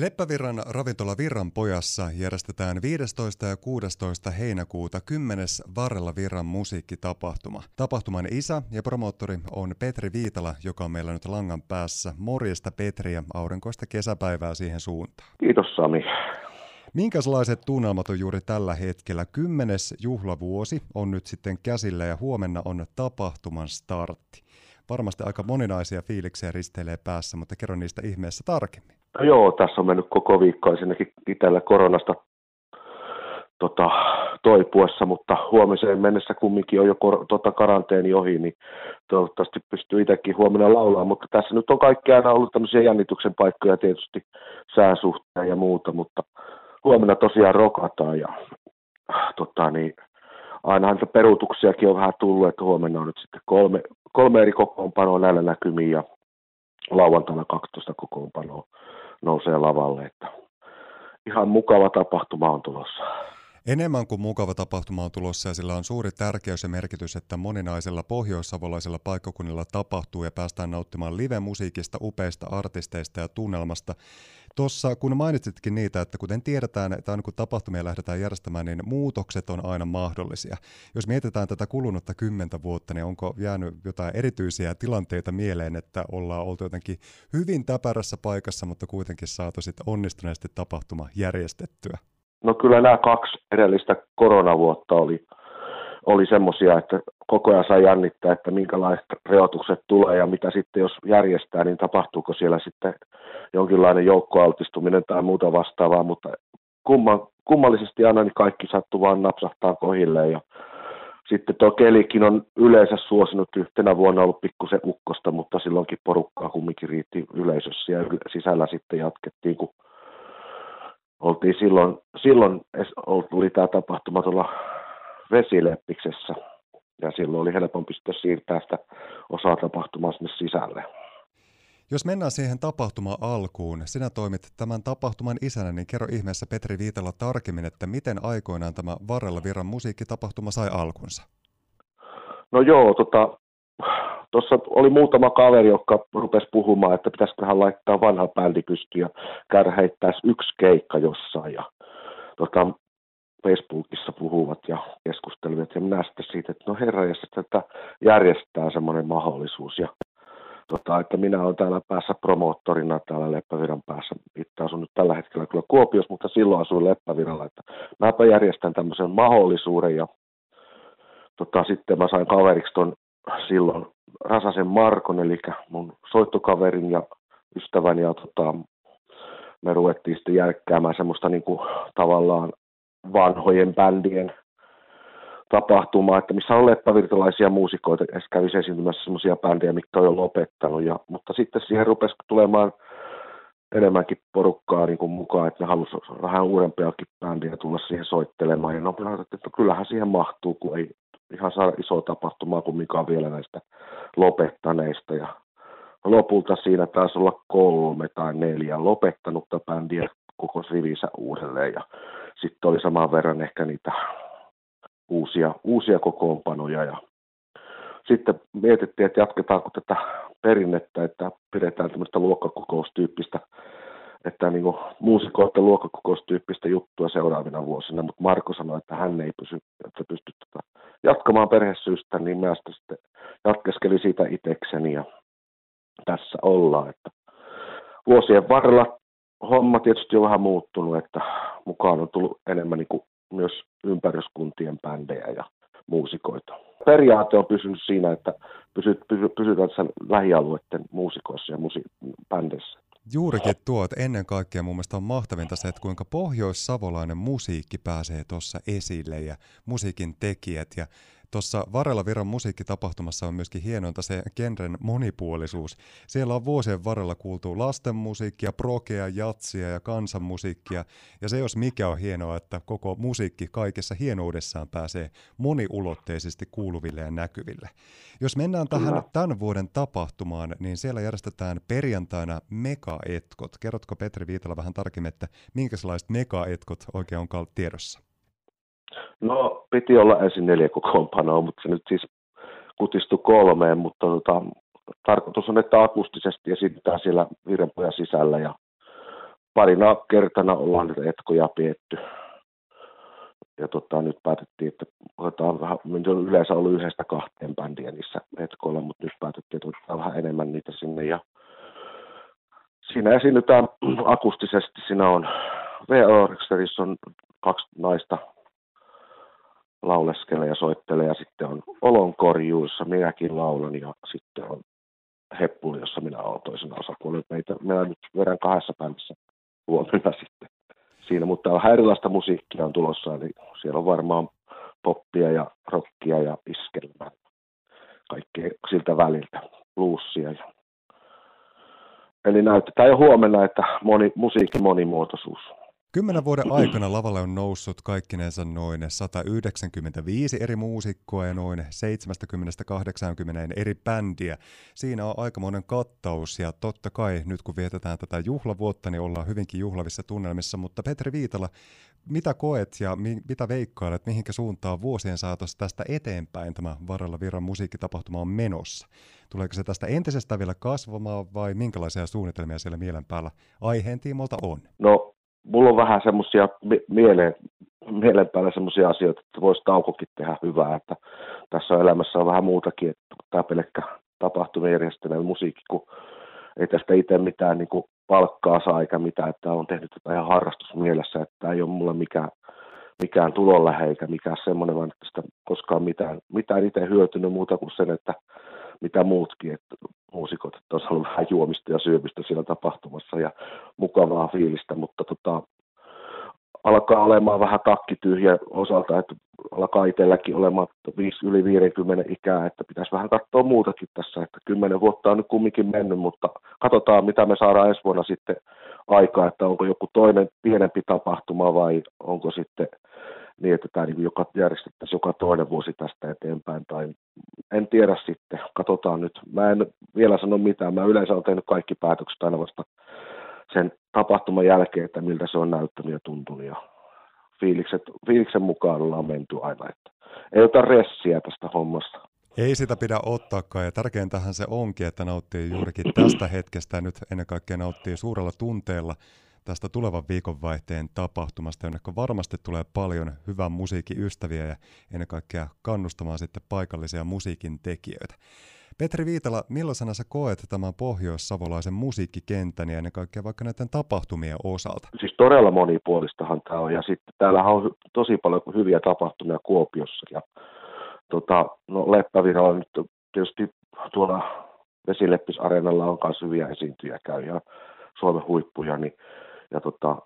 Leppävirran ravintola Virran pojassa järjestetään 15. ja 16. heinäkuuta 10. Varrella Virran musiikkitapahtuma. Tapahtuman isä ja promoottori on Petri Viitala, joka on meillä nyt langan päässä. Morjesta Petri ja aurinkoista kesäpäivää siihen suuntaan. Kiitos Sami. Minkälaiset tunnelmat on juuri tällä hetkellä? Kymmenes juhlavuosi on nyt sitten käsillä ja huomenna on tapahtuman startti. Varmasti aika moninaisia fiiliksiä risteilee päässä, mutta kerro niistä ihmeessä tarkemmin. No joo, tässä on mennyt koko viikko ensinnäkin itsellä koronasta tota, toipuessa, mutta huomiseen mennessä kumminkin on jo kor, tota, karanteeni ohi, niin toivottavasti pystyy itsekin huomenna laulaa, mutta tässä nyt on kaikki aina ollut tämmöisiä jännityksen paikkoja tietysti sääsuhteen ja muuta, mutta huomenna tosiaan rokataan ja tota, niin, aina niitä peruutuksiakin on vähän tullut, että huomenna on nyt sitten kolme, kolme eri kokoonpanoa näillä näkymiin ja lauantaina 12 kokoonpanoa nousee lavalle, että ihan mukava tapahtuma on tulossa. Enemmän kuin mukava tapahtuma on tulossa ja sillä on suuri tärkeys ja merkitys, että moninaisella pohjoissavolaisella paikkakunnilla tapahtuu ja päästään nauttimaan live-musiikista, upeista artisteista ja tunnelmasta. Tuossa kun mainitsitkin niitä, että kuten tiedetään, että aina kun tapahtumia lähdetään järjestämään, niin muutokset on aina mahdollisia. Jos mietitään tätä kulunutta kymmentä vuotta, niin onko jäänyt jotain erityisiä tilanteita mieleen, että ollaan oltu jotenkin hyvin täpärässä paikassa, mutta kuitenkin saatu sitten onnistuneesti tapahtuma järjestettyä? No kyllä nämä kaksi edellistä koronavuotta oli, oli semmoisia, että koko ajan sai jännittää, että minkälaiset rajoitukset tulee ja mitä sitten jos järjestää, niin tapahtuuko siellä sitten jonkinlainen joukkoaltistuminen tai muuta vastaavaa, mutta kumman, kummallisesti aina niin kaikki sattuu vaan napsahtaa kohille ja sitten tuo kelikin on yleensä suosinut yhtenä vuonna ollut pikkusen ukkosta, mutta silloinkin porukkaa kumminkin riitti yleisössä ja sisällä sitten jatkettiin, kun oltiin silloin, silloin tuli tämä tapahtuma tuolla Vesileppiksessä ja silloin oli helpompi sitten siirtää sitä osaa tapahtumaa sinne sisälle. Jos mennään siihen tapahtuma alkuun, sinä toimit tämän tapahtuman isänä, niin kerro ihmeessä Petri Viitala tarkemmin, että miten aikoinaan tämä Varrella Virran musiikkitapahtuma sai alkunsa? No joo, tota, tuossa oli muutama kaveri, joka rupesi puhumaan, että pitäisiköhän laittaa vanha bändi pystyyn ja käydä heittää yksi keikka jossain. Ja, tota, Facebookissa puhuvat ja keskustelivat ja minä sitten siitä, että no herra, jos tätä järjestää semmoinen mahdollisuus. Ja tota, että minä olen täällä päässä promoottorina täällä Leppäviran päässä. Itse asun nyt tällä hetkellä kyllä Kuopiossa, mutta silloin asuin Leppäviralla, että mäpä järjestän tämmöisen mahdollisuuden ja tota, sitten mä sain kaveriksi ton silloin Rasasen Markon, eli mun soittokaverin ja ystäväni, ja tota, me ruvettiin sitten järkkäämään semmoista niin kuin, tavallaan vanhojen bändien tapahtumaa, että missä on leppävirtalaisia muusikoita, ja kävisi esiintymässä semmoisia bändejä, mitkä on jo lopettanut, ja, mutta sitten siihen rupesi tulemaan enemmänkin porukkaa niin kuin mukaan, että ne halusivat vähän uudempiakin bändiä tulla siihen soittelemaan, ja no, että kyllähän siihen mahtuu, kun ei ihan saada iso mikä on vielä näistä lopettaneista. Ja lopulta siinä taisi olla kolme tai neljä lopettanutta bändiä koko rivissä uudelleen. Ja sitten oli saman verran ehkä niitä uusia, uusia kokoonpanoja. Ja sitten mietittiin, että jatketaanko tätä perinnettä, että pidetään tämmöistä luokkakokoustyyppistä että niin kuin muusikoiden luokkakokoustyyppistä juttua seuraavina vuosina, mutta Marko sanoi, että hän ei pysy, että pysty tota jatkamaan perhesyistä, niin mä sitten jatkeskelin siitä itsekseni ja tässä ollaan. Että vuosien varrella homma tietysti on vähän muuttunut, että mukaan on tullut enemmän niin kuin myös ympäryskuntien bändejä ja muusikoita. Periaate on pysynyt siinä, että pysytään tässä lähialueiden muusikoissa ja musi- bändeissä. Juurikin tuo, että ennen kaikkea mun mielestä on mahtavinta se, että kuinka pohjoissavolainen musiikki pääsee tuossa esille ja musiikin tekijät ja Tuossa Varella Viran musiikkitapahtumassa on myöskin hienointa se genren monipuolisuus. Siellä on vuosien varrella kuultu lastenmusiikkia, prokea, jatsia ja kansanmusiikkia. Ja se jos mikä on hienoa, että koko musiikki kaikessa hienoudessaan pääsee moniulotteisesti kuuluville ja näkyville. Jos mennään tähän tämän vuoden tapahtumaan, niin siellä järjestetään perjantaina megaetkot. Kerrotko Petri Viitala vähän tarkemmin, että minkälaiset megaetkot oikein on tiedossa? No, piti olla ensin neljä kokoonpanoa, mutta se nyt siis kutistui kolmeen, mutta tota, tarkoitus on, että akustisesti esitetään siellä Virenpojan sisällä ja parina kertana ollaan nyt etkoja pietty. Ja tota, nyt päätettiin, että otetaan vähän, on yleensä ollut yhdestä kahteen bändiä niissä etkoilla, mutta nyt päätettiin, että otetaan vähän enemmän niitä sinne. Ja siinä esiinnytään akustisesti, siinä on V-Orksterissa on kaksi naista lauleskelee ja soittelee ja sitten on olonkorjuussa, minäkin laulan ja sitten on heppuli, jossa minä olen toisena osapuolella. Meitä, minä nyt vedän kahdessa bändissä huomenna sitten siinä, mutta vähän erilaista musiikkia on tulossa, eli siellä on varmaan poppia ja rockia ja iskelmää, kaikkea siltä väliltä, bluesia. Ja... Eli näytetään jo huomenna, että moni, musiikin monimuotoisuus Kymmenen vuoden aikana lavalle on noussut kaikkinensa noin 195 eri muusikkoa ja noin 70-80 eri bändiä. Siinä on aikamoinen kattaus ja totta kai nyt kun vietetään tätä juhlavuotta, niin ollaan hyvinkin juhlavissa tunnelmissa, mutta Petri Viitala, mitä koet ja mi- mitä veikkailet, mihinkä suuntaan vuosien saatossa tästä eteenpäin tämä Varalla Virran musiikkitapahtuma on menossa? Tuleeko se tästä entisestä vielä kasvamaan vai minkälaisia suunnitelmia siellä mielen päällä aiheen tiimolta on? No mulla on vähän semmoisia mieleen, mielen päällä semmoisia asioita, että voisi taukokin tehdä hyvää, että tässä on elämässä on vähän muutakin, että tämä pelkkä tapahtumien järjestäminen musiikki, kun ei tästä itse mitään niin kuin palkkaa saa eikä mitään, että on tehnyt tätä ihan harrastusmielessä, että tämä ei ole mulla mikään, mikään tulonlähe eikä mikään semmoinen, vaan että sitä koskaan mitään, mitään itse hyötynyt muuta kuin sen, että mitä muutkin, että muusikot, että olisi ollut vähän juomista ja syömistä siellä tapahtumassa ja mukavaa fiilistä, mutta tota, alkaa olemaan vähän takki tyhjä osalta, että alkaa itselläkin olemaan yli 50 ikää, että pitäisi vähän katsoa muutakin tässä, että kymmenen vuotta on nyt kumminkin mennyt, mutta katsotaan mitä me saadaan ensi vuonna sitten aikaa, että onko joku toinen pienempi tapahtuma vai onko sitten niin, että tämä niin joka, järjestettäisiin joka toinen vuosi tästä eteenpäin, tai en tiedä sitten, katsotaan nyt. Mä en vielä sano mitään, mä yleensä olen tehnyt kaikki päätökset aina vasta sen tapahtuman jälkeen, että miltä se on näyttänyt ja tuntunut, ja fiilikset, fiiliksen mukaan ollaan menty aina, että ei ota ressiä tästä hommasta. Ei sitä pidä ottaakaan ja tärkeintähän se onkin, että nauttii juurikin tästä hetkestä nyt ennen kaikkea nauttii suurella tunteella tästä tulevan viikonvaihteen tapahtumasta, jonne varmasti tulee paljon hyvän musiikin ystäviä ja ennen kaikkea kannustamaan sitten paikallisia musiikin tekijöitä. Petri Viitala, millaisena sä koet tämän pohjois-savolaisen musiikkikentän ja ennen kaikkea vaikka näiden tapahtumien osalta? Siis todella monipuolistahan tämä on ja sitten täällä on tosi paljon hyviä tapahtumia Kuopiossa ja tota, no Leppävira on nyt tietysti tuolla Vesileppisareenalla on myös hyviä esiintyjä käy ja Suomen huippuja, niin ja tota,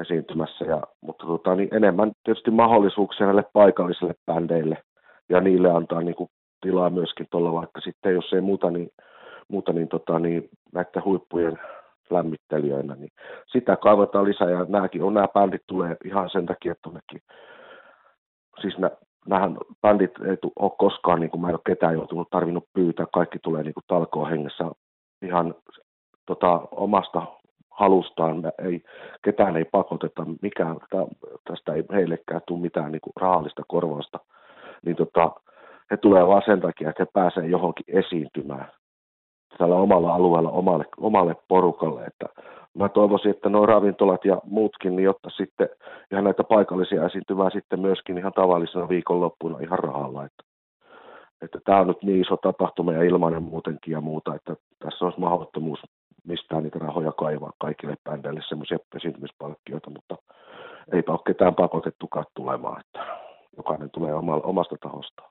esiintymässä. Ja, mutta tota, niin enemmän tietysti mahdollisuuksia näille paikallisille bändeille ja niille antaa niin kuin, tilaa myöskin tuolla, vaikka sitten jos ei muuta, niin, muuta, niin, tota, niin näiden huippujen lämmittelijöinä, niin sitä kaivataan lisää ja nämäkin on, nämä bändit tulee ihan sen takia, että tonnekin, siis nä, nämähän bändit ei ole koskaan, niin kuin mä en ole ketään joutunut tarvinnut pyytää, kaikki tulee niin kuin talkoon hengessä ihan tota, omasta halustaan, ei, ketään ei pakoteta, mikään, tästä ei heillekään tule mitään niin rahallista korvausta, niin tota, he tulee vaan sen takia, että he pääsee johonkin esiintymään. Tällä omalla alueella omalle, omalle porukalle, että mä toivoisin, että nuo ravintolat ja muutkin, niin jotta sitten ihan näitä paikallisia esiintymään sitten myöskin ihan tavallisena viikonloppuna ihan rahalla, että, että tämä on nyt niin iso tapahtuma ja ilmainen muutenkin ja muuta, että tässä on mahdottomuus mistään niitä rahoja kaivaa kaikille bändeille semmoisia esiintymispalkkioita, mutta eipä ole ketään pakotettukaan tulemaan, että jokainen tulee omasta tahostaan.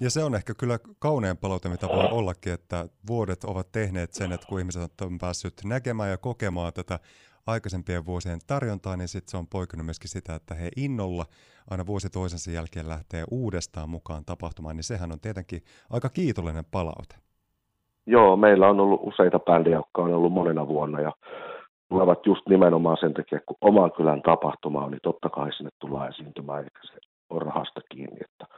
Ja se on ehkä kyllä kaunein palaute, mitä voi ollakin, että vuodet ovat tehneet sen, että kun ihmiset on päässyt näkemään ja kokemaan tätä aikaisempien vuosien tarjontaa, niin sitten se on poikinut myöskin sitä, että he innolla aina vuosi toisensa jälkeen lähtee uudestaan mukaan tapahtumaan, niin sehän on tietenkin aika kiitollinen palaute. Joo, meillä on ollut useita bändejä, jotka on ollut monena vuonna ja tulevat just nimenomaan sen takia, kun oman kylän tapahtuma on, niin totta kai sinne tullaan esiintymään, eikä se ole rahasta kiinni. Että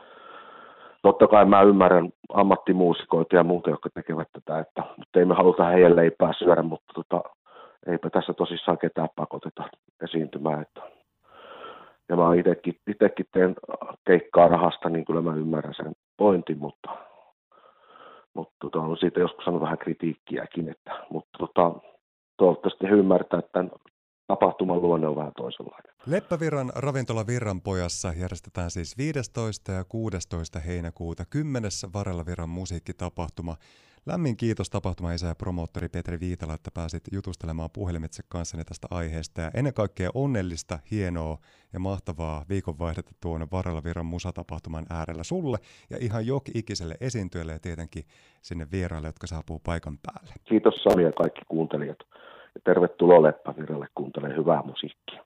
totta kai mä ymmärrän ammattimuusikoita ja muuta, jotka tekevät tätä, että, mutta ei me haluta heidän leipää syödä, mutta tota, eipä tässä tosissaan ketään pakoteta esiintymään. Että. Ja mä itsekin teen keikkaa rahasta, niin kyllä mä ymmärrän sen pointin, mutta mutta tota, on siitä joskus saanut vähän kritiikkiäkin, että, mutta tota, toivottavasti he ymmärtää tämän tapahtuman luonne on vähän toisenlainen. Leppävirran ravintola Virranpojassa järjestetään siis 15. ja 16. heinäkuuta 10. Varella Virran musiikkitapahtuma. Lämmin kiitos tapahtuma isä ja promoottori Petri Viitala, että pääsit jutustelemaan puhelimitse kanssani tästä aiheesta. Ja ennen kaikkea onnellista, hienoa ja mahtavaa viikonvaihdetta tuonne Varella Virran musatapahtuman äärellä sulle ja ihan joki ikiselle esiintyjälle ja tietenkin sinne vieraille, jotka saapuu paikan päälle. Kiitos Sami ja kaikki kuuntelijat. Ja tervetuloa Leppävirralle kuuntelemaan hyvää musiikkia.